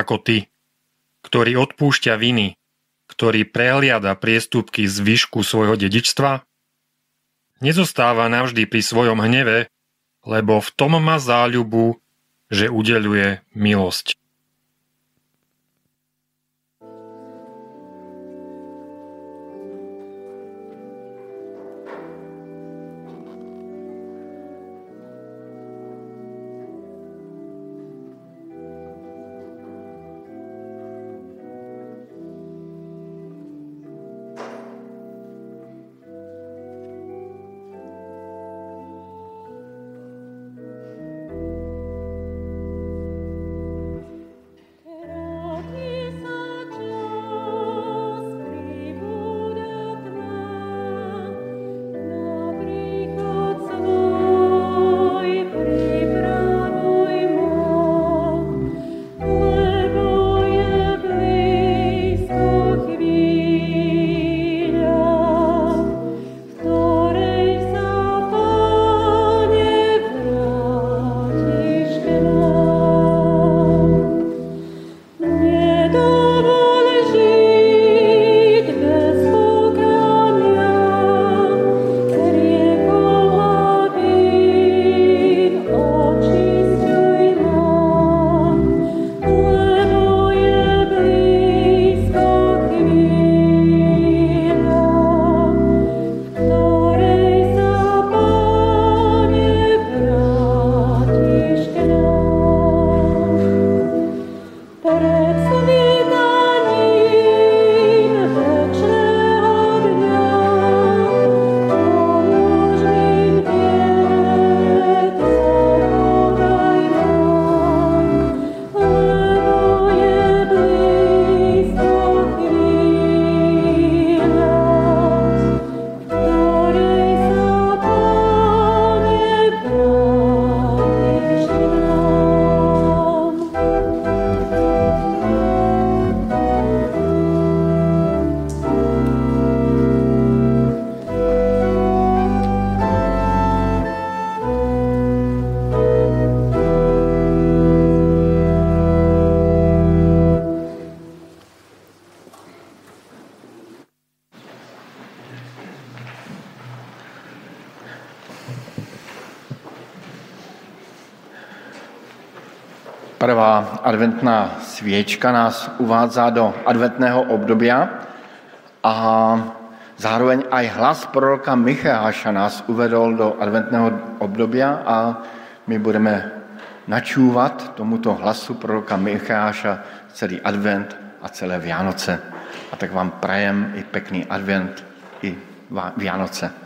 ako ty, ktorý odpúšťa viny, ktorý prehliada priestupky z výšku svojho dedičstva? Nezostáva navždy pri svojom hneve, lebo v tom má záľubu, že udeľuje milosť. Adventná sviečka nás uvádza do adventného obdobia a zároveň aj hlas proroka Micháša nás uvedol do adventného obdobia a my budeme načúvať tomuto hlasu proroka Micháša celý advent a celé Vianoce. A tak vám prajem i pekný advent i Vianoce.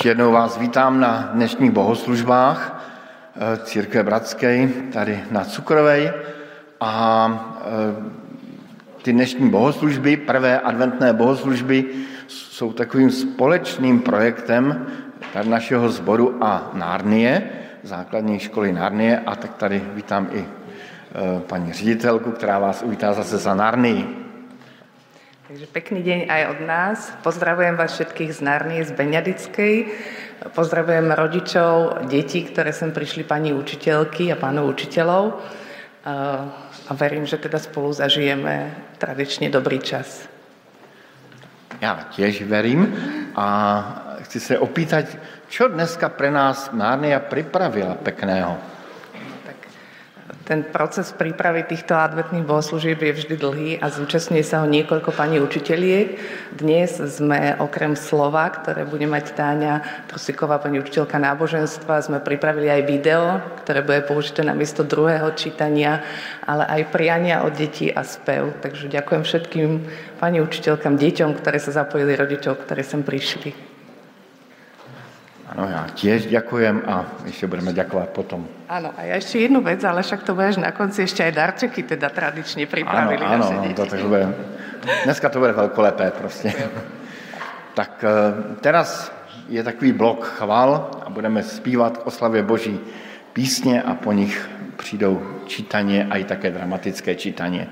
Ještě jednou vás vítám na dnešních bohoslužbách eh, Církve Bratské tady na Cukrovej a eh, ty dnešní bohoslužby, prvé adventné bohoslužby, jsou takovým společným projektem tady našeho sboru a Nárnie, základní školy Nárnie a tak tady vítám i eh, paní ředitelku, která vás uvítá zase za Nárnii. Takže pekný deň aj od nás. Pozdravujem vás všetkých z Narnie, z Beňadickej. Pozdravujem rodičov, detí, ktoré sem prišli pani učiteľky a pánov učiteľov. A verím, že teda spolu zažijeme tradične dobrý čas. Já tiež verím a chci se opýtať, čo dneska pre nás Nárnia pripravila pekného? Ten proces prípravy týchto adventných bohoslúžieb je vždy dlhý a zúčastňuje sa ho niekoľko pani učiteľiek. Dnes sme okrem slova, ktoré bude mať Táňa Trosiková, pani učiteľka náboženstva, sme pripravili aj video, ktoré bude použité na miesto druhého čítania, ale aj priania od detí a spev. Takže ďakujem všetkým pani učiteľkám, deťom, ktoré sa zapojili, rodičov, ktoré sem prišli. Áno, ja tiež ďakujem a ešte budeme ďakovať potom. Áno, a ja ešte jednu vec, ale však to budeš na konci ešte aj darčeky teda tradične pripravili. Áno, áno, to, tak bude, dneska to bude veľkolepé proste. tak e, teraz je takový blok chval a budeme zpívat k oslavě Boží písně a po nich přijdou čítanie, aj také dramatické čítanie.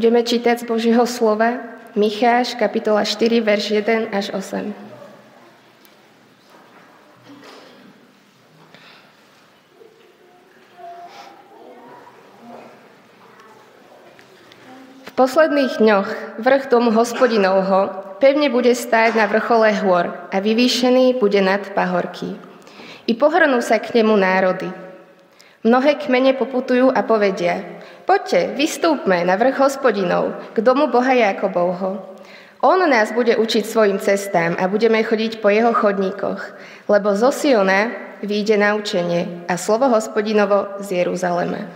Budeme čítať z Božieho slova Micháš, kapitola 4, verš 1 až 8. V posledných dňoch vrch domu hospodinovho pevne bude stáť na vrchole hôr a vyvýšený bude nad pahorky. I pohrnú sa k nemu národy. Mnohé kmene poputujú a povedia, Poďte, vystúpme na vrch hospodinov, k domu Boha Jakobovho. On nás bude učiť svojim cestám a budeme chodiť po jeho chodníkoch, lebo zo Siona vyjde naučenie a slovo hospodinovo z Jeruzalema.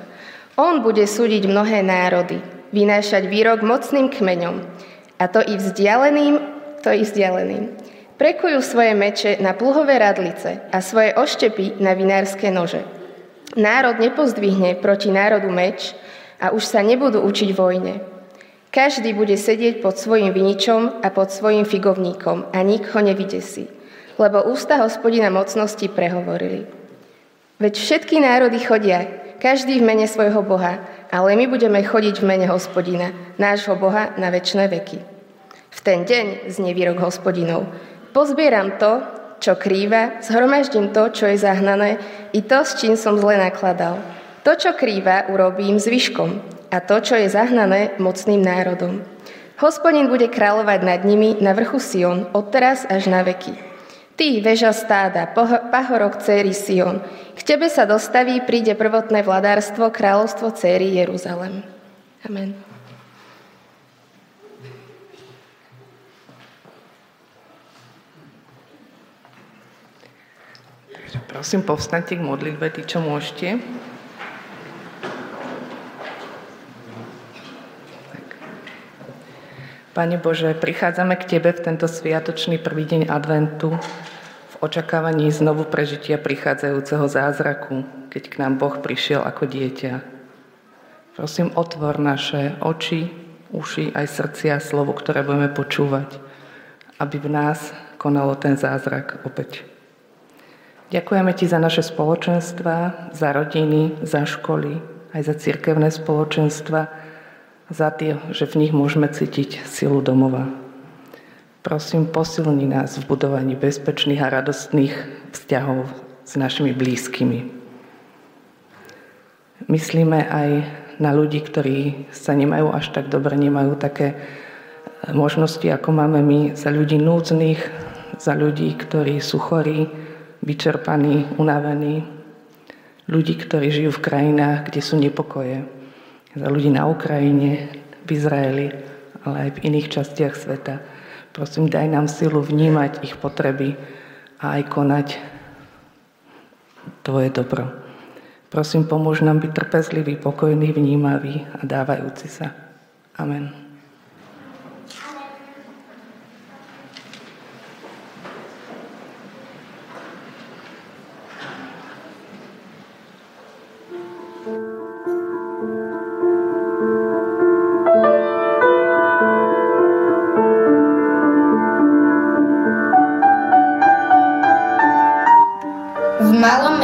On bude súdiť mnohé národy, vynášať výrok mocným kmeňom, a to i vzdialeným, to i vzdialeným. Prekujú svoje meče na pluhové radlice a svoje oštepy na vinárske nože. Národ nepozdvihne proti národu meč, a už sa nebudú učiť vojne. Každý bude sedieť pod svojim viničom a pod svojim figovníkom a nik ho nevydesí, lebo ústa hospodina mocnosti prehovorili. Veď všetky národy chodia, každý v mene svojho Boha, ale my budeme chodiť v mene hospodina, nášho Boha na väčšie veky. V ten deň znie výrok hospodinov. Pozbieram to, čo krýva, zhromaždím to, čo je zahnané, i to, s čím som zle nakladal. To, čo krýva, urobím zvyškom a to, čo je zahnané, mocným národom. Hospodin bude kráľovať nad nimi na vrchu Sion, odteraz až na veky. Ty, veža stáda, pahorok céry Sion, k tebe sa dostaví, príde prvotné vladárstvo, kráľovstvo céry Jeruzalem. Amen. Prosím, povstaňte k modlitbe, tí, čo môžete. Pane Bože, prichádzame k Tebe v tento sviatočný prvý deň adventu v očakávaní znovu prežitia prichádzajúceho zázraku, keď k nám Boh prišiel ako dieťa. Prosím, otvor naše oči, uši aj srdcia slovo, ktoré budeme počúvať, aby v nás konalo ten zázrak opäť. Ďakujeme Ti za naše spoločenstva, za rodiny, za školy, aj za cirkevné spoločenstva, za tie, že v nich môžeme cítiť silu domova. Prosím, posilni nás v budovaní bezpečných a radostných vzťahov s našimi blízkymi. Myslíme aj na ľudí, ktorí sa nemajú až tak dobre, nemajú také možnosti, ako máme my, za ľudí núdznych, za ľudí, ktorí sú chorí, vyčerpaní, unavení, ľudí, ktorí žijú v krajinách, kde sú nepokoje za ľudí na Ukrajine, v Izraeli, ale aj v iných častiach sveta. Prosím, daj nám silu vnímať ich potreby a aj konať Tvoje dobro. Prosím, pomôž nám byť trpezlivý, pokojný, vnímavý a dávajúci sa. Amen.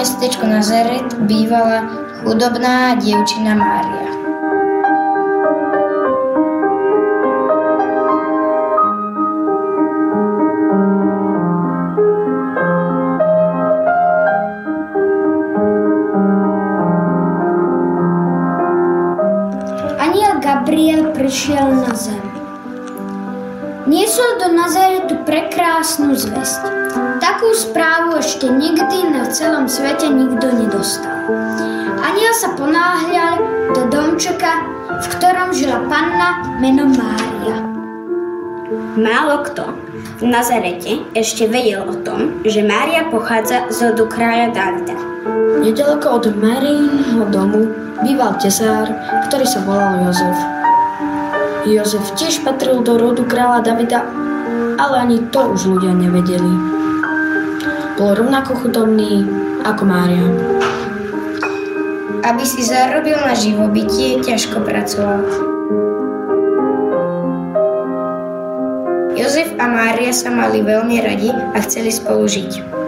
Mestečku Nazaret bývala chudobná dievčina Mária. Aniel Gabriel prišiel na zem. Niesol do Nazaretu prekrásnu zväzť. Takú správu ešte nikdy na celom svete nikto nedostal. Aniel sa ponáhľal do domčeka, v ktorom žila panna menom Mária. Málo kto v Nazarete ešte vedel o tom, že Mária pochádza z rodu kráľa Davida. Nedaleko od Marínho domu býval tesár, ktorý sa volal Jozef. Jozef tiež patril do rodu kráľa Davida, ale ani to už ľudia nevedeli bol rovnako chudobný ako Mária. Aby si zarobil na živobytie, ťažko pracoval. Jozef a Mária sa mali veľmi radi a chceli spolu žiť.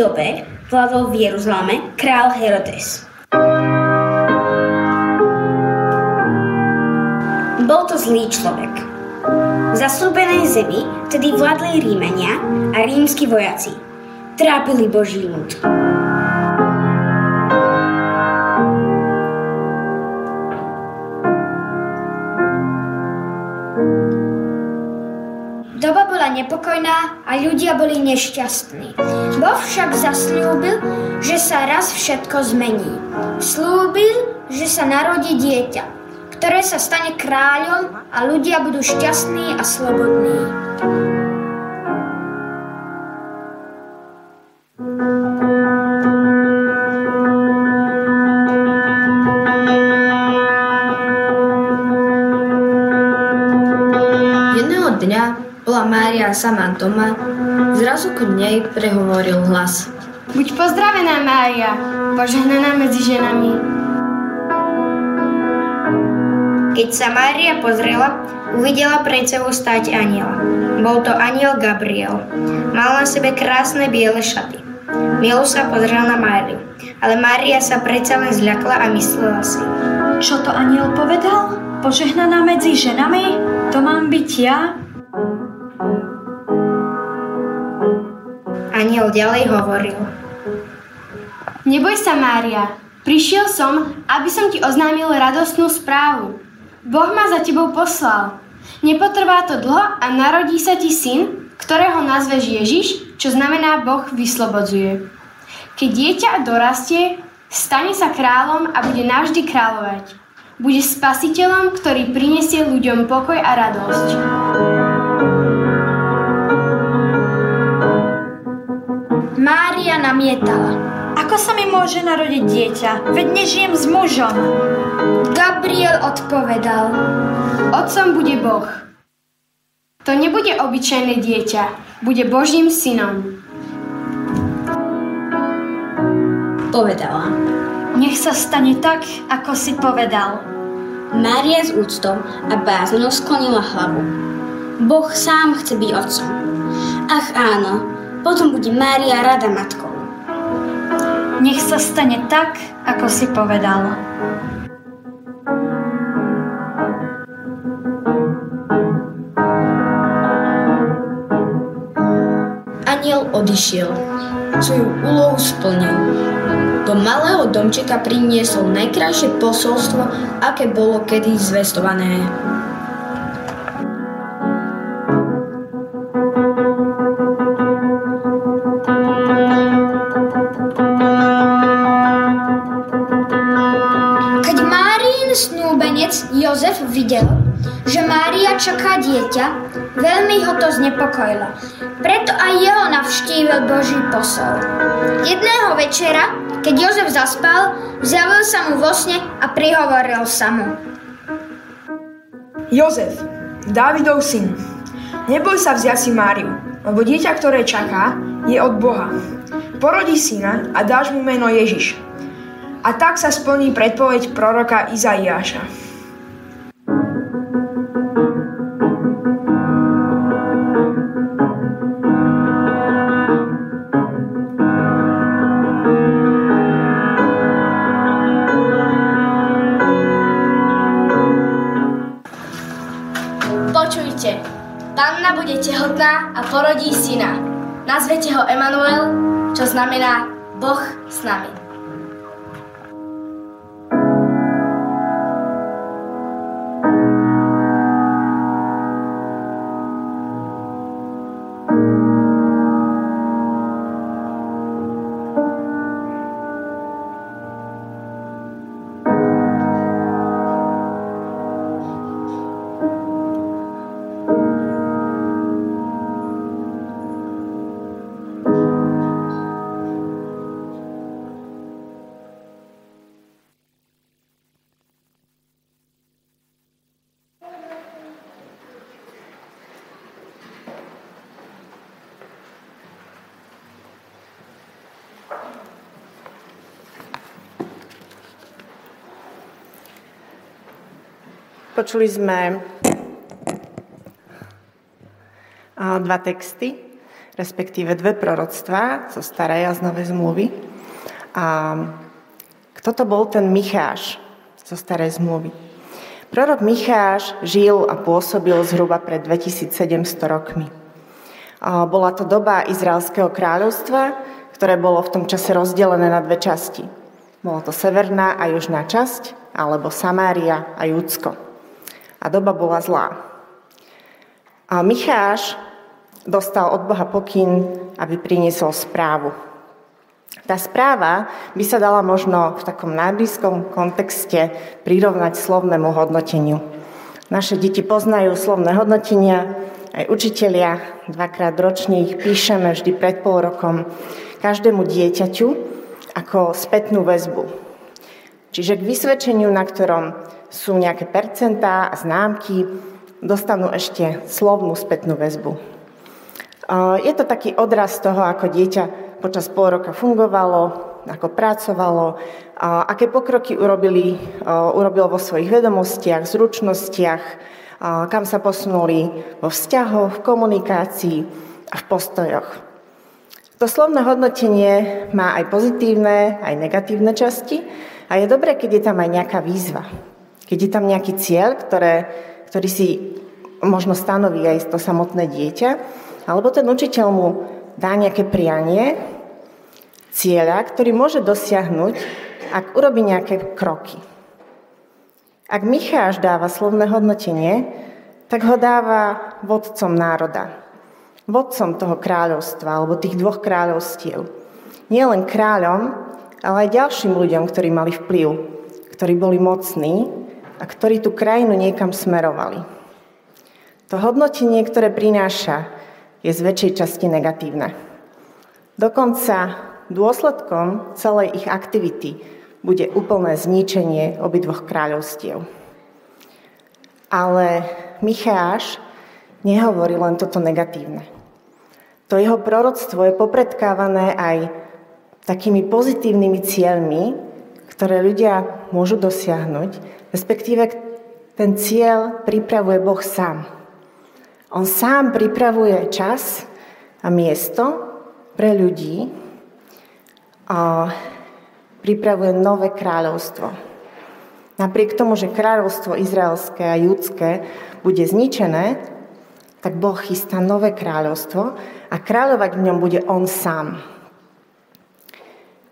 Dobe vládol v Jeruzaleme král Herodes. Bol to zlý človek. V zaslúbenej zemi tedy vládli Rímania a rímsky vojaci. Trápili Boží ľud. Doba bola nepokojná a ľudia boli nešťastní. Boh však zasľúbil, že sa raz všetko zmení. Slúbil, že sa narodí dieťa, ktoré sa stane kráľom a ľudia budú šťastní a slobodní. Jedného dňa bola Mária sama doma, zrazu ku nej prehovoril hlas. Buď pozdravená, Mária, požehnaná medzi ženami. Keď sa Mária pozrela, uvidela pred sebou stáť aniela. Bol to aniel Gabriel. Mal na sebe krásne biele šaty. Milo sa pozrel na Máriu, ale Mária sa predsa len zľakla a myslela si. Čo to aniel povedal? Požehnaná medzi ženami? To mám byť ja? Aniel ďalej hovoril. Neboj sa, Mária. Prišiel som, aby som ti oznámil radostnú správu. Boh ma za tebou poslal. Nepotrvá to dlho a narodí sa ti syn, ktorého nazveš Ježiš, čo znamená Boh vyslobodzuje. Keď dieťa dorastie, stane sa kráľom a bude navždy kráľovať. Bude spasiteľom, ktorý prinesie ľuďom pokoj a radosť. Mária namietala. Ako sa mi môže narodiť dieťa? Veď nežijem s mužom. Gabriel odpovedal. Otcom bude Boh. To nebude obyčajné dieťa, bude Božím synom. Povedala. Nech sa stane tak, ako si povedal. Mária s úctou a báznou sklonila hlavu. Boh sám chce byť otcom. Ach áno, potom bude Mária rada matkou. Nech sa stane tak, ako si povedal. Aniel odišiel. Svoju úlohu splnil. Do malého domčeka priniesol najkrajšie posolstvo, aké bolo kedy zvestované. Čaká dieťa, veľmi ho to znepokojilo. Preto aj jeho navštívil Boží posol. Jedného večera, keď Jozef zaspal, zjavil sa mu vo sne a prihovoril sa mu. Jozef, Dávidov syn, neboj sa vziať si Máriu, lebo dieťa, ktoré čaká, je od Boha. Porodí syna a dáš mu meno Ježiš. A tak sa splní predpoveď proroka Izaiáša. Panna bude tehotná a porodí syna. Nazvete ho Emanuel, čo znamená Boh s nami. Počuli sme dva texty. respektíve dve proroctvá zo starej a z novej zmluvy. A kto to bol ten Micháš zo starej zmluvy? Prorok Micháš žil a pôsobil zhruba pred 2700 rokmi. Bola to doba Izraelského kráľovstva, ktoré bolo v tom čase rozdelené na dve časti. Bola to severná a južná časť, alebo Samária a Júdsko. A doba bola zlá. A Micháš dostal od Boha pokyn, aby priniesol správu. Tá správa by sa dala možno v takom najblízkom kontexte prirovnať slovnému hodnoteniu. Naše deti poznajú slovné hodnotenia, aj učitelia, dvakrát ročne ich píšeme vždy pred pol rokom každému dieťaťu ako spätnú väzbu. Čiže k vysvedčeniu, na ktorom sú nejaké percentá a známky, dostanú ešte slovnú spätnú väzbu. Je to taký odraz toho, ako dieťa počas pol roka fungovalo, ako pracovalo, aké pokroky urobili, urobilo vo svojich vedomostiach, zručnostiach, kam sa posunuli vo vzťahoch, v komunikácii a v postojoch. To slovné hodnotenie má aj pozitívne, aj negatívne časti a je dobré, keď je tam aj nejaká výzva. Keď je tam nejaký cieľ, ktoré, ktorý si možno stanoví aj to samotné dieťa, alebo ten učiteľ mu dá nejaké prianie, cieľa, ktorý môže dosiahnuť, ak urobí nejaké kroky. Ak Micháš dáva slovné hodnotenie, tak ho dáva vodcom národa. Vodcom toho kráľovstva, alebo tých dvoch kráľovstiev. Nie len kráľom, ale aj ďalším ľuďom, ktorí mali vplyv, ktorí boli mocní a ktorí tú krajinu niekam smerovali. To hodnotenie, ktoré prináša, je z väčšej časti negatívne. Dokonca dôsledkom celej ich aktivity bude úplné zničenie obidvoch kráľovstiev. Ale Micháš nehovorí len toto negatívne. To jeho proroctvo je popredkávané aj takými pozitívnymi cieľmi, ktoré ľudia môžu dosiahnuť, respektíve ten cieľ pripravuje Boh sám. On sám pripravuje čas a miesto pre ľudí, pripravuje nové kráľovstvo. Napriek tomu, že kráľovstvo izraelské a judské bude zničené, tak Boh chystá nové kráľovstvo a kráľovať v ňom bude On sám.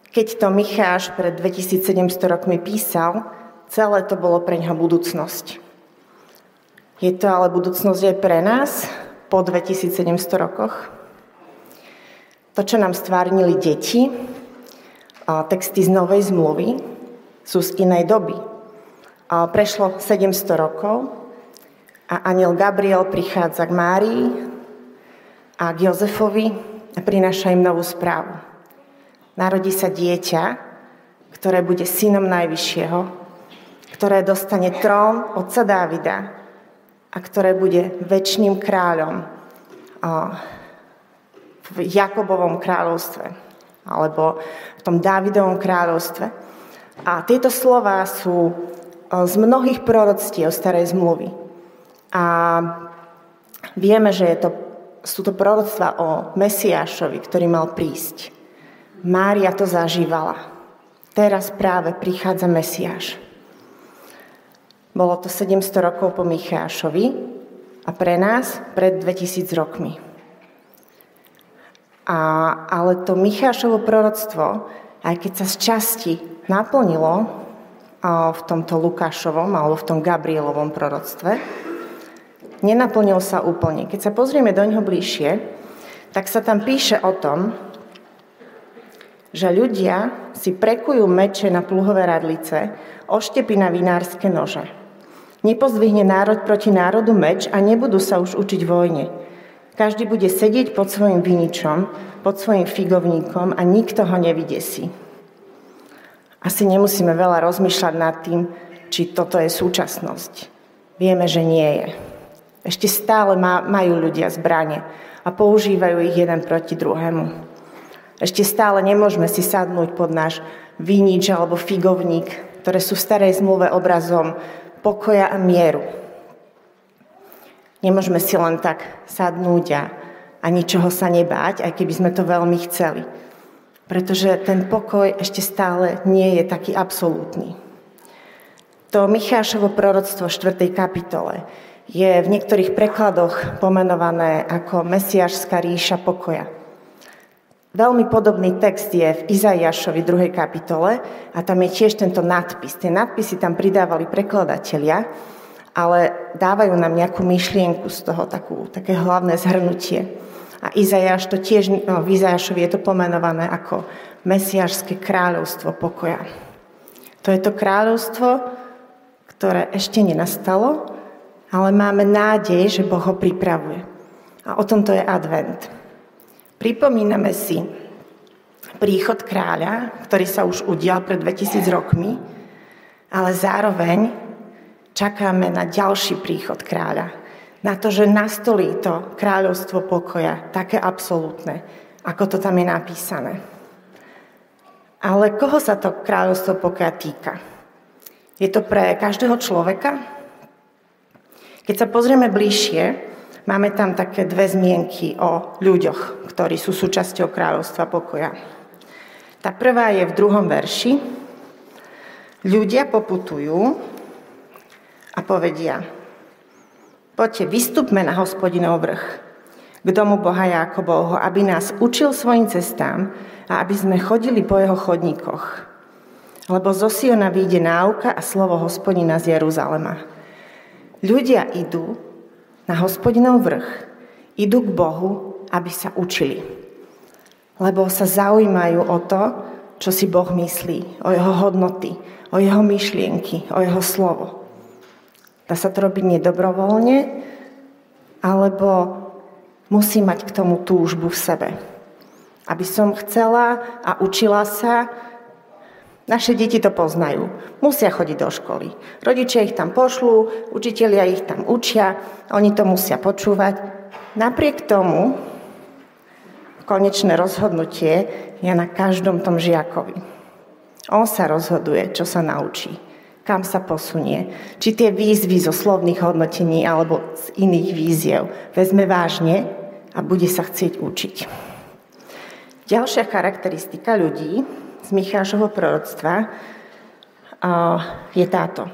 Keď to Micháš pred 2700 rokmi písal, celé to bolo pre ňoho budúcnosť. Je to ale budúcnosť aj pre nás po 2700 rokoch. To, čo nám stvárnili deti, texty z Novej zmluvy sú z inej doby. Prešlo 700 rokov a aniel Gabriel prichádza k Márii a k Jozefovi a prináša im novú správu. Narodí sa dieťa, ktoré bude synom Najvyššieho, ktoré dostane trón otca Dávida a ktoré bude väčšným kráľom v Jakobovom kráľovstve alebo v tom Dávidovom kráľovstve. A tieto slova sú z mnohých proroctiev starej zmluvy. A vieme, že je to, sú to proroctva o Mesiášovi, ktorý mal prísť. Mária to zažívala. Teraz práve prichádza Mesiáš. Bolo to 700 rokov po Michášovi a pre nás pred 2000 rokmi. A, ale to Michášovo proroctvo, aj keď sa z časti naplnilo v tomto Lukášovom alebo v tom Gabrielovom proroctve, nenaplnil sa úplne. Keď sa pozrieme do ňoho bližšie, tak sa tam píše o tom, že ľudia si prekujú meče na pluhové radlice, oštepy na vinárske nože. Nepozdvihne národ proti národu meč a nebudú sa už učiť vojne. Každý bude sedieť pod svojim viničom, pod svojim figovníkom a nikto ho nevydesí. Asi nemusíme veľa rozmýšľať nad tým, či toto je súčasnosť. Vieme, že nie je. Ešte stále majú ľudia zbranie a používajú ich jeden proti druhému. Ešte stále nemôžeme si sadnúť pod náš vinič alebo figovník, ktoré sú v starej zmluve obrazom pokoja a mieru. Nemôžeme si len tak sadnúť a a ničoho sa nebáť, aj keby sme to veľmi chceli. Pretože ten pokoj ešte stále nie je taký absolútny. To Michášovo proroctvo v 4. kapitole je v niektorých prekladoch pomenované ako Mesiašská ríša pokoja. Veľmi podobný text je v Izaiášovi 2. kapitole a tam je tiež tento nadpis. Tie nadpisy tam pridávali prekladatelia, ale dávajú nám nejakú myšlienku z toho, takú, také hlavné zhrnutie. A Izajáš to tiež, no, v Izajášovi je to pomenované ako mesiašské kráľovstvo pokoja. To je to kráľovstvo, ktoré ešte nenastalo, ale máme nádej, že Boh ho pripravuje. A o tomto je advent. Pripomíname si príchod kráľa, ktorý sa už udial pred 2000 rokmi, ale zároveň čakáme na ďalší príchod kráľa. Na to, že nastolí to kráľovstvo pokoja, také absolútne, ako to tam je napísané. Ale koho sa to kráľovstvo pokoja týka? Je to pre každého človeka? Keď sa pozrieme bližšie, Máme tam také dve zmienky o ľuďoch, ktorí sú súčasťou kráľovstva pokoja. Tá prvá je v druhom verši. Ľudia poputujú a povedia, poďte, vystupme na hospodinov vrch, k domu Boha Jákobovho, aby nás učil svojim cestám a aby sme chodili po jeho chodníkoch. Lebo zo Siona vyjde náuka a slovo hospodina z Jeruzalema. Ľudia idú na hospodinov vrch, idú k Bohu, aby sa učili. Lebo sa zaujímajú o to, čo si Boh myslí, o jeho hodnoty, o jeho myšlienky, o jeho slovo. Dá sa to robiť nedobrovoľne, alebo musí mať k tomu túžbu v sebe. Aby som chcela a učila sa, naše deti to poznajú. Musia chodiť do školy. Rodičia ich tam pošlú, učitelia ich tam učia, oni to musia počúvať. Napriek tomu konečné rozhodnutie je na každom tom žiakovi. On sa rozhoduje, čo sa naučí, kam sa posunie. Či tie výzvy zo slovných hodnotení alebo z iných víziev vezme vážne a bude sa chcieť učiť. Ďalšia charakteristika ľudí, z Michášovho proroctva je táto.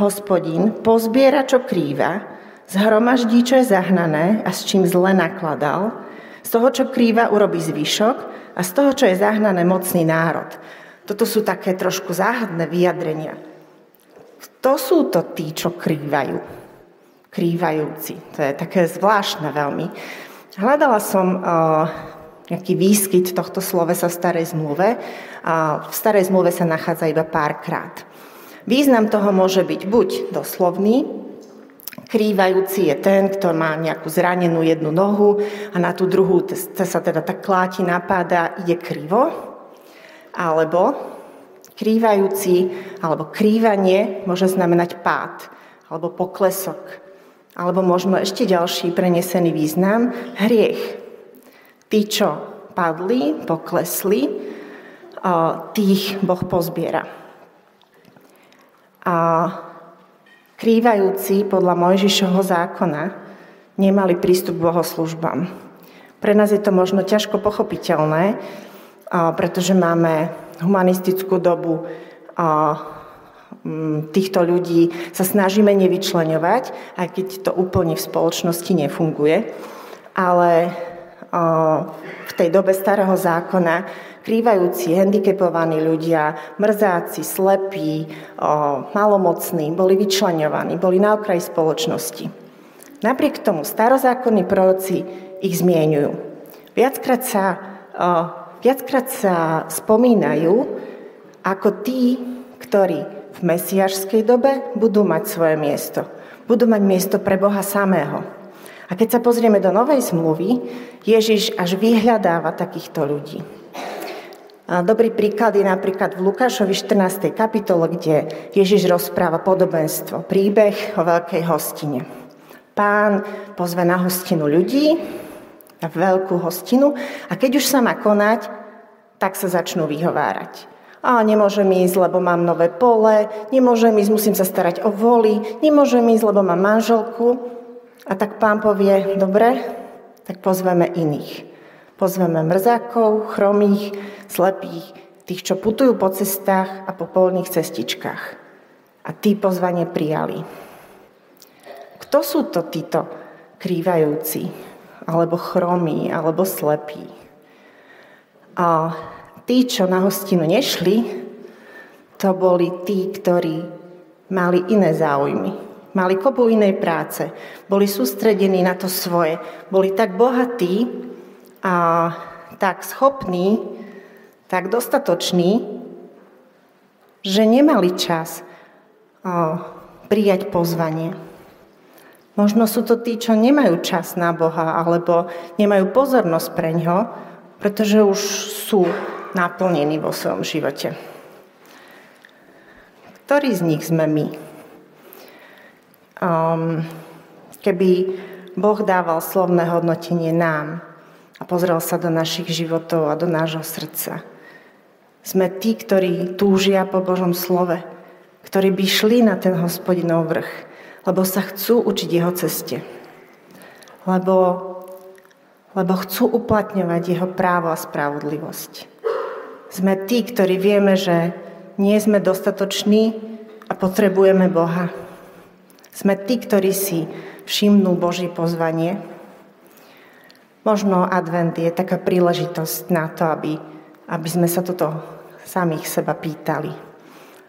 Hospodin pozbiera, čo krýva, zhromaždí, čo je zahnané a s čím zle nakladal, z toho, čo krýva, urobí zvyšok a z toho, čo je zahnané, mocný národ. Toto sú také trošku záhadné vyjadrenia. Kto sú to tí, čo krývajú? Krývajúci. To je také zvláštne veľmi. Hľadala som nejaký výskyt tohto slovesa v starej zmluve. A v starej zmluve sa nachádza iba párkrát. Význam toho môže byť buď doslovný, krývajúci je ten, kto má nejakú zranenú jednu nohu a na tú druhú sa teda tak kláti, napáda, ide krivo, alebo krývajúci alebo krývanie môže znamenať pád alebo poklesok, alebo možno ešte ďalší prenesený význam, hriech, Tí, čo padli, poklesli, tých Boh pozbiera. A krývajúci podľa Mojžišovho zákona nemali prístup k bohoslužbám. Pre nás je to možno ťažko pochopiteľné, pretože máme humanistickú dobu a týchto ľudí sa snažíme nevyčleňovať, aj keď to úplne v spoločnosti nefunguje. Ale v tej dobe starého zákona krývajúci, handicapovaní ľudia, mrzáci, slepí, malomocní, boli vyčlenovaní, boli na okraji spoločnosti. Napriek tomu starozákonní proroci ich zmienujú. Viackrát sa, viackrát sa spomínajú ako tí, ktorí v mesiašskej dobe budú mať svoje miesto. Budú mať miesto pre Boha samého. A keď sa pozrieme do Novej zmluvy, Ježiš až vyhľadáva takýchto ľudí. Dobrý príklad je napríklad v Lukášovi 14. kapitole, kde Ježiš rozpráva podobenstvo, príbeh o veľkej hostine. Pán pozve na hostinu ľudí, na veľkú hostinu a keď už sa má konať, tak sa začnú vyhovárať. A nemôžem ísť, lebo mám nové pole, nemôžem ísť, musím sa starať o voli, nemôžem ísť, lebo mám manželku. A tak pán povie, dobre, tak pozveme iných. Pozveme mrzákov, chromých, slepých, tých, čo putujú po cestách a po polných cestičkách. A tí pozvanie prijali. Kto sú to títo krývajúci, alebo chromí, alebo slepí? A tí, čo na hostinu nešli, to boli tí, ktorí mali iné záujmy. Mali kopu inej práce. Boli sústredení na to svoje. Boli tak bohatí a tak schopní, tak dostatoční, že nemali čas prijať pozvanie. Možno sú to tí, čo nemajú čas na Boha alebo nemajú pozornosť pre ňo, pretože už sú naplnení vo svojom živote. Ktorý z nich sme my? Um, keby Boh dával slovné hodnotenie nám a pozrel sa do našich životov a do nášho srdca, sme tí, ktorí túžia po Božom slove, ktorí by šli na ten hospodinov vrch, lebo sa chcú učiť jeho ceste. Lebo, lebo chcú uplatňovať jeho právo a spravodlivosť. Sme tí, ktorí vieme, že nie sme dostatoční a potrebujeme Boha sme tí, ktorí si všimnú Boží pozvanie. Možno advent je taká príležitosť na to, aby, aby sme sa toto samých seba pýtali.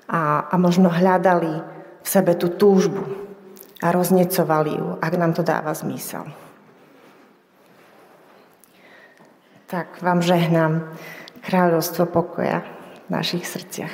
A, a možno hľadali v sebe tú túžbu a roznecovali ju, ak nám to dáva zmysel. Tak vám žehnám kráľovstvo pokoja v našich srdciach.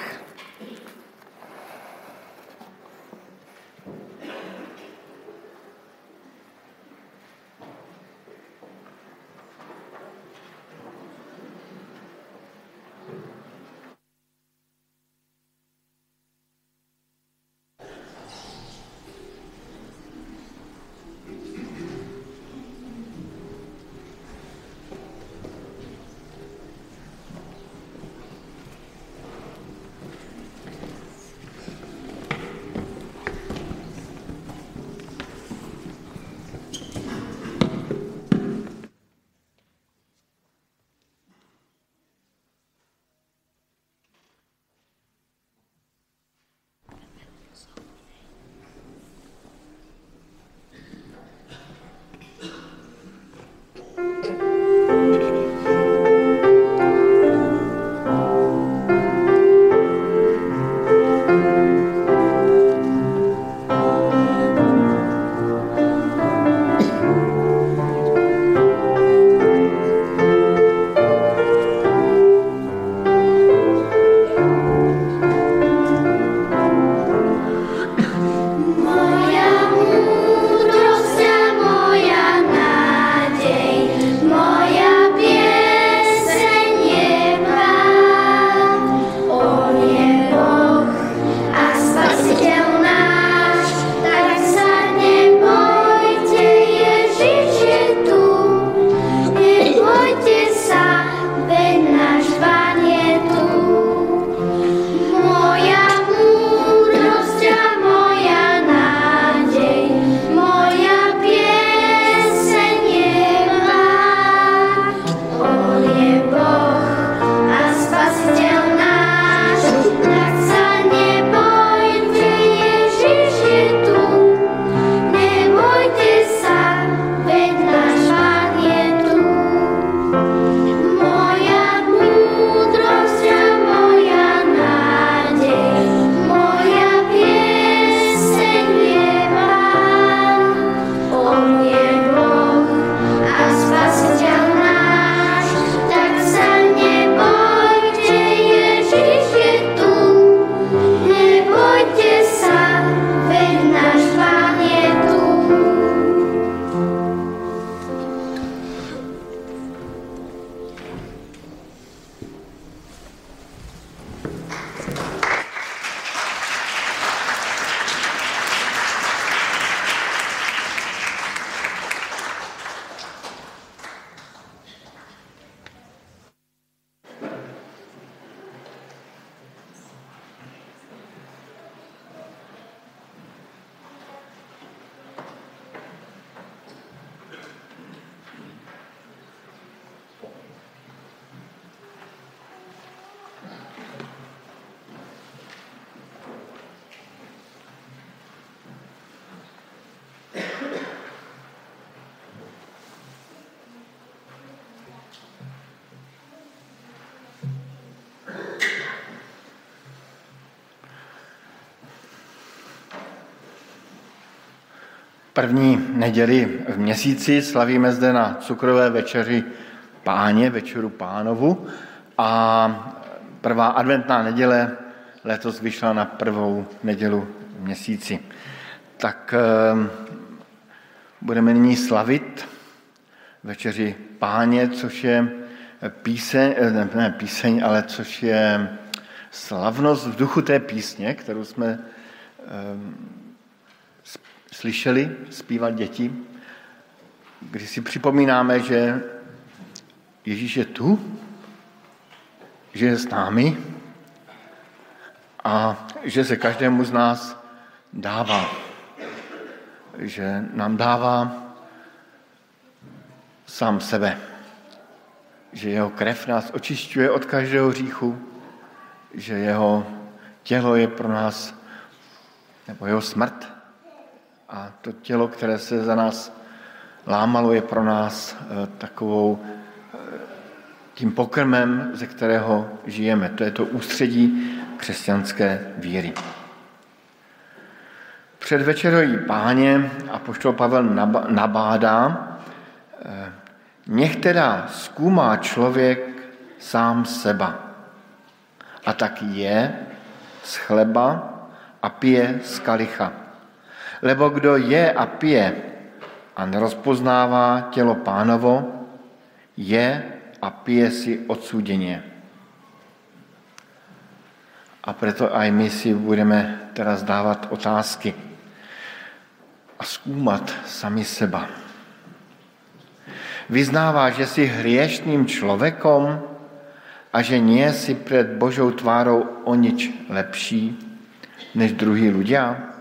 Neděli v měsíci slavíme zde na cukrové večeři páně, večeru pánovu a prvá adventná neděle letos vyšla na prvou nedělu v měsíci. Tak ehm, budeme nyní slavit večeři páně, což je píseň, ne, ne píseň, ale což je slavnost v duchu té písně, kterou jsme ehm, slyšeli zpívat děti, když si připomínáme, že Ježíš je tu, že je s námi a že se každému z nás dává. Že nám dává sám sebe. Že jeho krev nás očišťuje od každého hříchu, že jeho tělo je pro nás, nebo jeho smrt a to tělo, které se za nás lámalo, je pro nás eh, takovou eh, tím pokrmem, ze kterého žijeme. To je to ústředí křesťanské víry. Před večerojí páně a poštol Pavel nabádá, eh, nech teda zkoumá člověk sám seba a tak je z chleba a pije z kalicha. Lebo kdo je a pije a nerozpoznává tělo pánovo, je a pije si odsúdenie. A preto aj my si budeme teraz dávať otázky a skúmať sami seba. Vyznáva, že si hriešným človekom a že nie si pred Božou tvárou o nič lepší než druhí ľudia?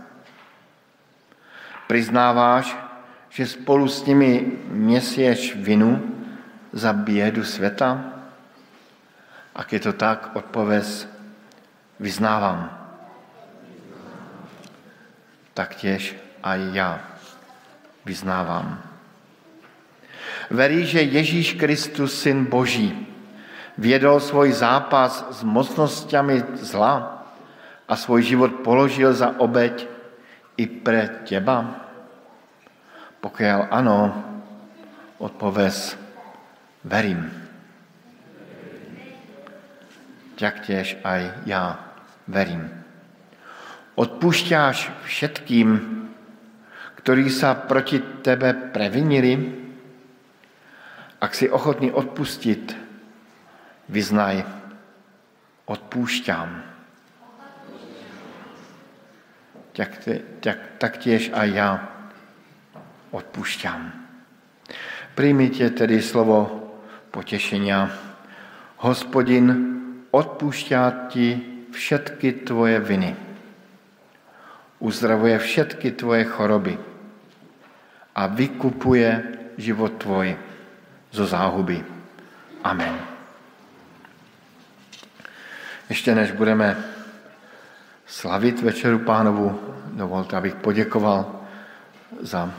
Priznáváš, že spolu s nimi nesieš vinu za biedu sveta? Ak je to tak, odpověz, vyznávám. Taktiež aj ja vyznávám. Verí, že Ježíš Kristus, Syn Boží, viedol svoj zápas s mocnosťami zla a svoj život položil za obeď i pre teba? Pokiaľ áno, odpoves verím. Taktiež aj ja verím. Odpúšťáš všetkým, ktorí sa proti tebe previnili? Ak si ochotný odpustiť, vyznaj, odpúšťam. Tak, tak, taktiež aj ja odpúšťam. Príjmite tedy slovo potešenia. Hospodin odpúšťa ti všetky tvoje viny. Uzdravuje všetky tvoje choroby a vykupuje život tvoj zo záhuby. Amen. Ještě než budeme slavit večeru pánovu, dovolte, abych poděkoval za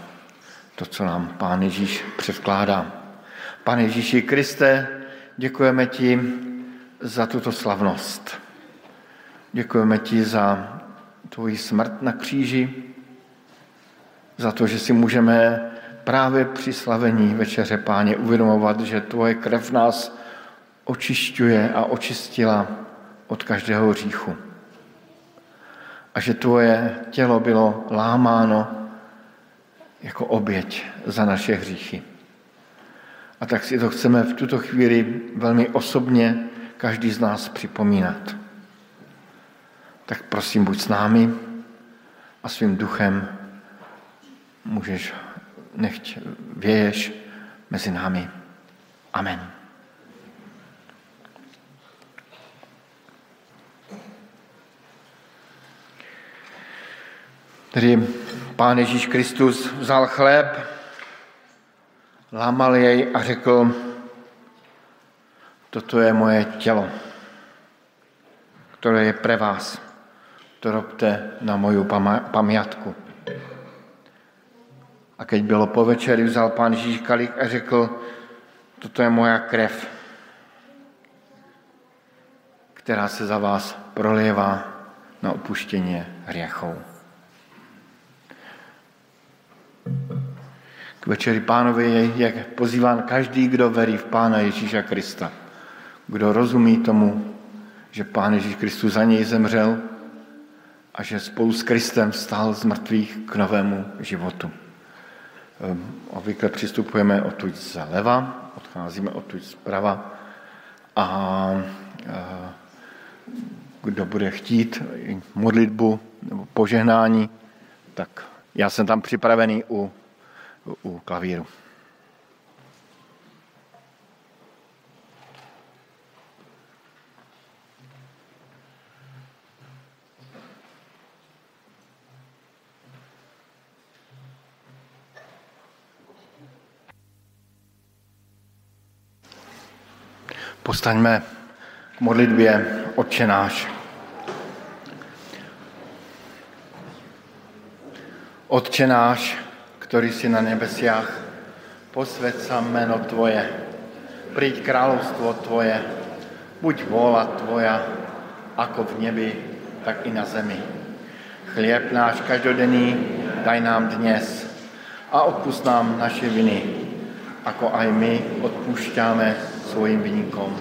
to, co nám Pán Ježíš předkládá. Pane Ježíši Kriste, děkujeme ti za tuto slavnost. Děkujeme ti za tvoji smrt na kříži, za to, že si můžeme právě při slavení večeře páně uvědomovat, že tvoje krev nás očišťuje a očistila od každého hříchu. A že tvoje tělo bylo lámáno jako oběť za naše hříchy. A tak si to chceme v tuto chvíli velmi osobně každý z nás připomínat. Tak prosím, buď s námi a svým duchem můžeš, nechť věješ mezi námi. Amen. Tedy Pán Ježíš Kristus vzal chléb, lámal jej a řekl, toto je moje tělo, které je pre vás. To robte na moju pamiatku. A keď bylo po večeri, vzal pán Ježíš kalich a řekl, toto je moja krev, která se za vás prolievá na opuštění hriechov. K večeri pánovi je pozýván každý, kdo verí v Pána Ježíša Krista. Kdo rozumí tomu, že Pán Ježíš Kristus za něj zemřel a že spolu s Kristem vstal z mrtvých k novému životu. Ehm, obvykle přistupujeme odtud zleva, odcházíme odtud zprava a kdo bude chtít modlitbu nebo požehnání, tak já jsem tam připravený u, u klavíru. Postaňme k modlitbě Otče náš. Otče náš, ktorý si na nebesiach, posved sa meno Tvoje, príď kráľovstvo Tvoje, buď vôľa Tvoja, ako v nebi, tak i na zemi. Chlieb náš každodenný daj nám dnes a odpust nám naše viny, ako aj my odpúšťame svojim vynikom.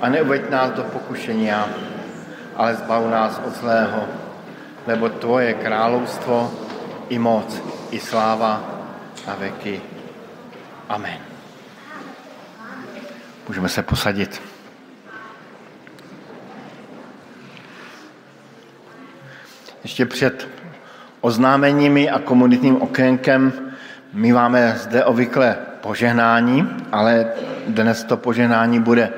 A neuveď nás do pokušenia, ale zbav nás od zlého, lebo Tvoje kráľovstvo i moc, i sláva na veky. Amen. Můžeme se posadit. Ještě před oznámeními a komunitním okénkem my máme zde obvykle požehnání, ale dnes to požehnání bude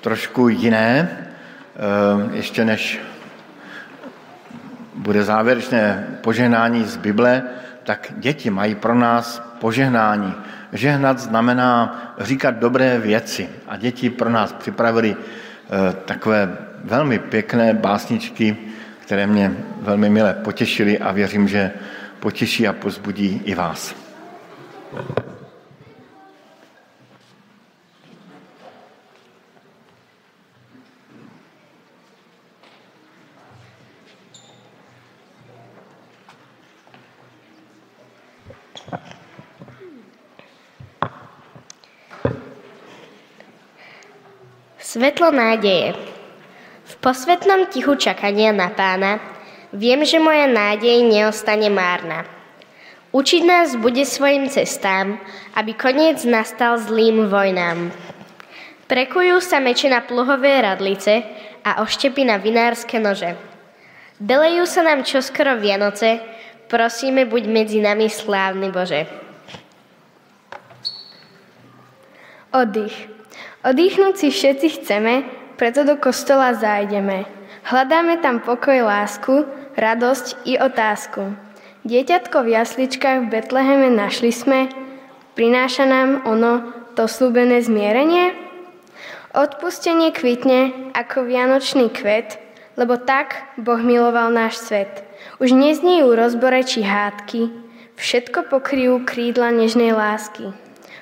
trošku jiné, eh, ještě než bude závěrečné požehnání z Bible, tak děti mají pro nás požehnání. Žehnat znamená říkat dobré věci a děti pro nás připravili eh, takové velmi pěkné básničky, které mě velmi milé potěšily a věřím, že potěší a pozbudí i vás. Svetlo nádeje. V posvetnom tichu čakania na pána viem, že moja nádej neostane márna. Učiť nás bude svojim cestám, aby koniec nastal zlým vojnám. Prekujú sa meče na pluhové radlice a oštepy na vinárske nože. Belejú sa nám čoskoro Vianoce, prosíme, buď medzi nami slávny Bože. Oddych. Odýchnuť si všetci chceme, preto do kostola zájdeme. Hľadáme tam pokoj, lásku, radosť i otázku. Dieťatko v jasličkách v Betleheme našli sme, prináša nám ono to slúbené zmierenie? Odpustenie kvitne ako vianočný kvet, lebo tak Boh miloval náš svet. Už neznejú rozbore či hádky, všetko pokryjú krídla nežnej lásky.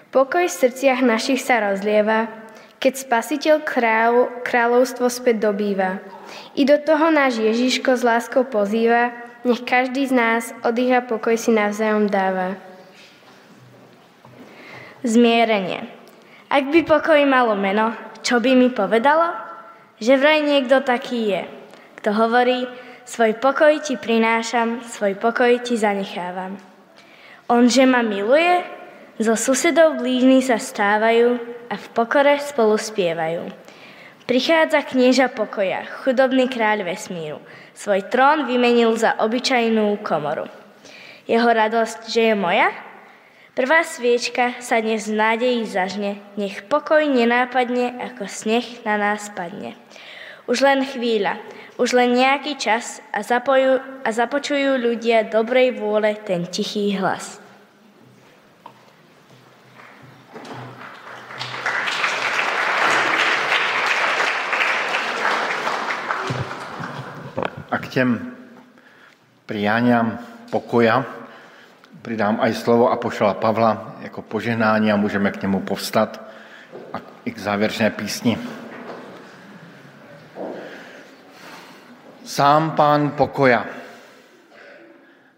Pokoj v srdciach našich sa rozlieva, keď spasiteľ kráľ, kráľovstvo späť dobýva. I do toho náš Ježiško s láskou pozýva, nech každý z nás oddycha pokoj si navzájom dáva. Zmierenie. Ak by pokoj malo meno, čo by mi povedalo? Že vraj niekto taký je, kto hovorí, svoj pokoj ti prinášam, svoj pokoj ti zanechávam. On, že ma miluje, zo susedov blížni sa stávajú a v pokore spolu spievajú. Prichádza knieža pokoja, chudobný kráľ vesmíru. Svoj trón vymenil za obyčajnú komoru. Jeho radosť, že je moja? Prvá sviečka sa dnes v nádeji zažne, nech pokoj nenápadne, ako sneh na nás padne. Už len chvíľa, už len nejaký čas a, zapojú, a započujú ľudia dobrej vôle ten tichý hlas. Těm prianiam pokoja přidám aj slovo Apoštola Pavla jako požehnání a můžeme k němu povstat a i k závěrečné písni. Sám pán pokoja,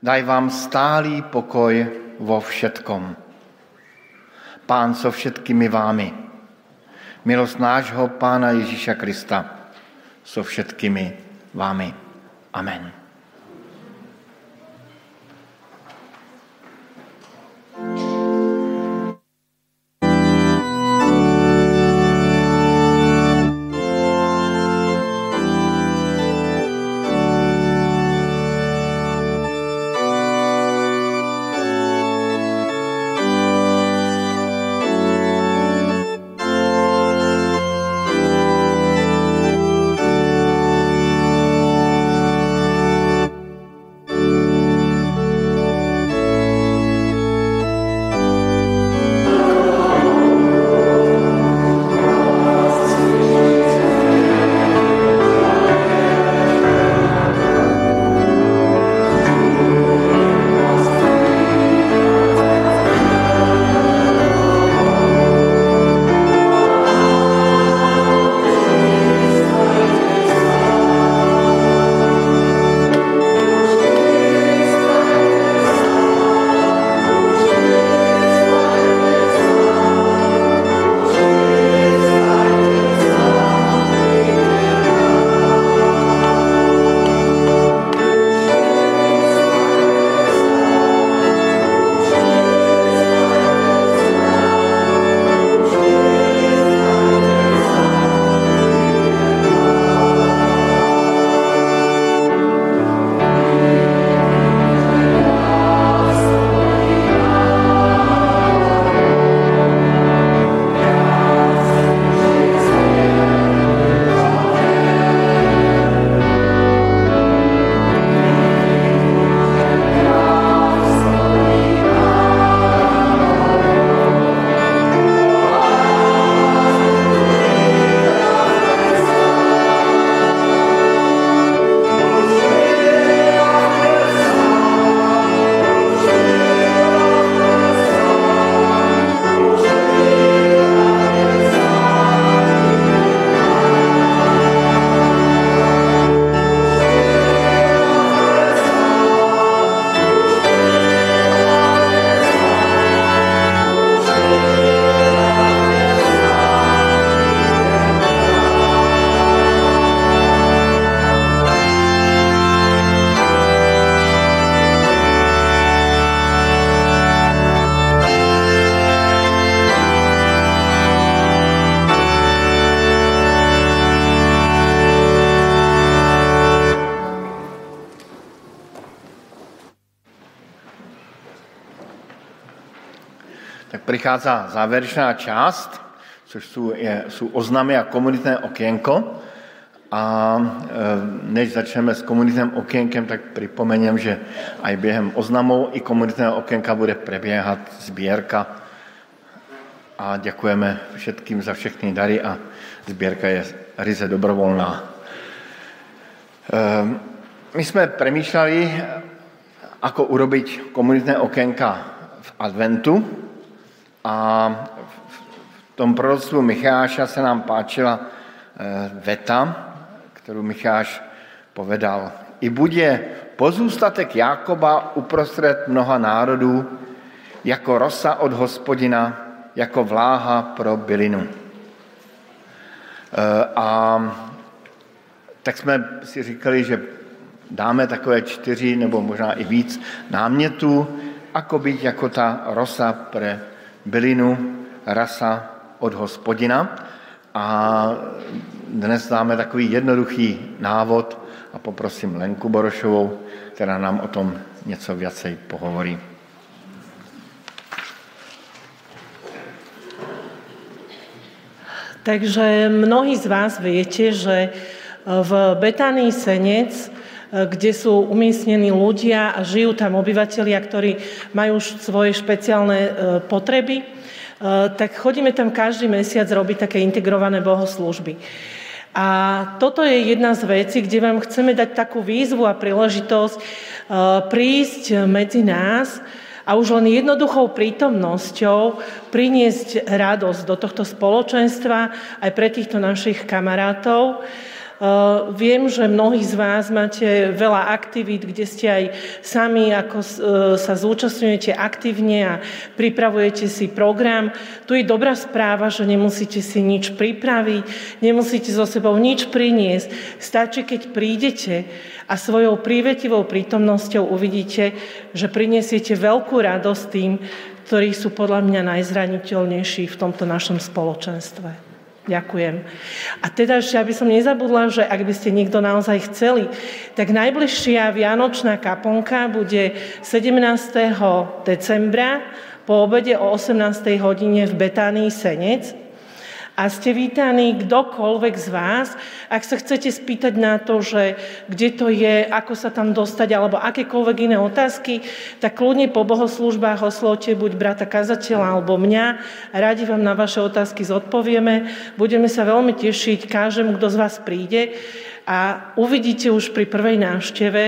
daj vám stálý pokoj vo všetkom. Pán so všetkými vámi. Milost nášho Pána Ježíša Krista so všetkými vámi. Amen. Přichází závěrečná část, což jsou, je, jsou oznamy a komunitné okénko. A e, než začneme s komunitným okénkem, tak připomením, že aj během oznamou i komunitného okénka bude preběhat sbírka. A děkujeme všetkým za všechny dary a sbírka je ryze dobrovolná. E, my jsme přemýšleli, ako urobiť komunitné okénka v adventu, a v tom proroctvu Micháša se nám páčila eh, veta, kterou Micháš povedal. I bude pozůstatek Jákoba uprostřed mnoha národů, jako rosa od hospodina, jako vláha pro bylinu. Eh, a tak jsme si říkali, že dáme takové čtyři nebo možná i víc námětů, ako být jako ta rosa pre bylinu rasa od hospodina. A dnes dáme takový jednoduchý návod a poprosím Lenku Borošovou, která nám o tom něco viacej pohovorí. Takže mnohí z vás viete, že v Betánii Senec, kde sú umiestnení ľudia a žijú tam obyvateľia, ktorí majú svoje špeciálne e, potreby, Eh, tak chodíme tam každý mesiac robiť také integrované bohoslužby. A toto je jedna z vecí, kde vám chceme dať takú výzvu a príležitosť eh, prísť medzi nás a už len jednoduchou prítomnosťou priniesť radosť do tohto spoločenstva aj pre týchto našich kamarátov. Viem, že mnohí z vás máte veľa aktivít, kde ste aj sami ako sa zúčastňujete aktívne a pripravujete si program. Tu je dobrá správa, že nemusíte si nič pripraviť, nemusíte so sebou nič priniesť. Stačí, keď prídete a svojou prívetivou prítomnosťou uvidíte, že prinesiete veľkú radosť tým, ktorí sú podľa mňa najzraniteľnejší v tomto našom spoločenstve. Ďakujem. A teda ešte, aby som nezabudla, že ak by ste niekto naozaj chceli, tak najbližšia Vianočná kaponka bude 17. decembra po obede o 18. hodine v Betánii Senec a ste vítaní kdokoľvek z vás. Ak sa chcete spýtať na to, že kde to je, ako sa tam dostať, alebo akékoľvek iné otázky, tak kľudne po bohoslužbách oslovte buď brata kazateľa alebo mňa. Radi vám na vaše otázky zodpovieme. Budeme sa veľmi tešiť každému, kto z vás príde a uvidíte už pri prvej návšteve,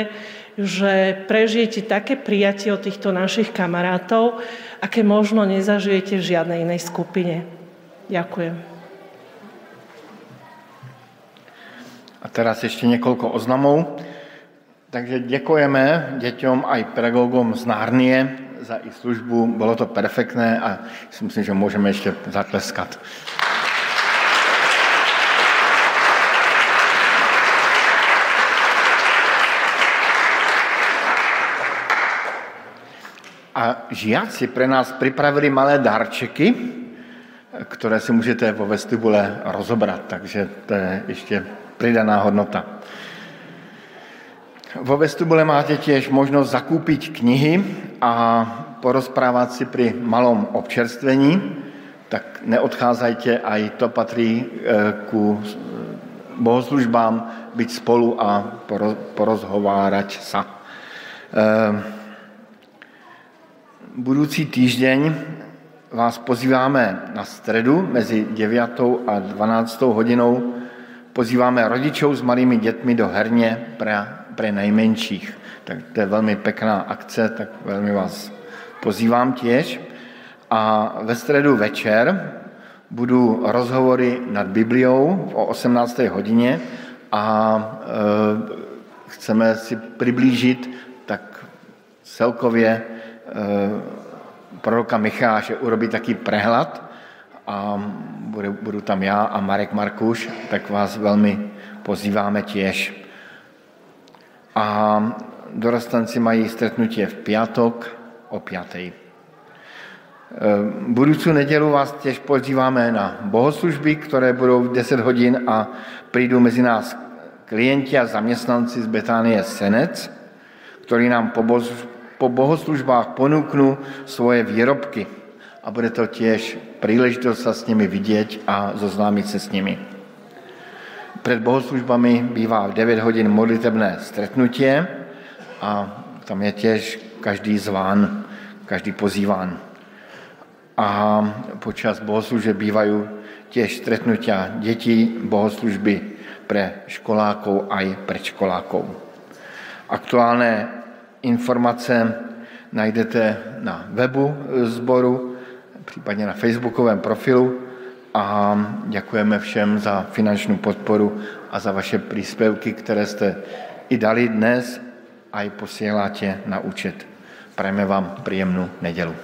že prežijete také prijatie od týchto našich kamarátov, aké možno nezažijete v žiadnej inej skupine. Ďakujem. A teraz ešte niekoľko oznamov. Takže děkujeme děťom aj pedagogom z Nárnie za ich službu. Bolo to perfektné a si myslím, že môžeme ešte zatleskat. A žiaci pre nás pripravili malé darčeky, ktoré si můžete vo vestibule rozobrat, takže to je ještě pridaná hodnota. Vo vestibule máte tiež možnosť zakúpiť knihy a porozprávať si pri malom občerstvení, tak neodchádzajte, aj to patrí e, ku bohoslužbám byť spolu a porozhovárať sa. E, budúci týždeň vás pozýváme na stredu mezi 9. a 12. hodinou pozýváme rodičov s malými dětmi do herně pre, nejmenších. Tak to je velmi pekná akce, tak velmi vás pozývám těž. A ve středu večer budou rozhovory nad Bibliou o 18. hodině a e, chceme si přiblížit tak celkově e, proroka Micháše, urobit taký prehľad a budu, tam já a Marek Markuš, tak vás velmi pozýváme těž. A dorostanci mají stretnutie v piatok o piatej. Budúcu nedelu vás tiež pozýváme na bohoslužby, ktoré budou v 10 hodín a prídu mezi nás klienti a zamestnanci z Betánie Senec, ktorí nám po bohoslužbách ponúknú svoje výrobky a bude to tiež príležitosť sa s nimi vidieť a zoznámiť sa s nimi. Pred bohoslužbami bývá v 9 hodín modlitebné stretnutie a tam je tiež každý zván, každý pozýván. A počas bohosluže bývajú tiež stretnutia detí, bohoslužby pre školákov aj predškolákov. Aktuálne informace najdete na webu zboru případně na facebookovém profilu a děkujeme všem za finančnou podporu a za vaše příspěvky, které jste i dali dnes a i posíláte na účet. Prajeme vám příjemnou nedělu.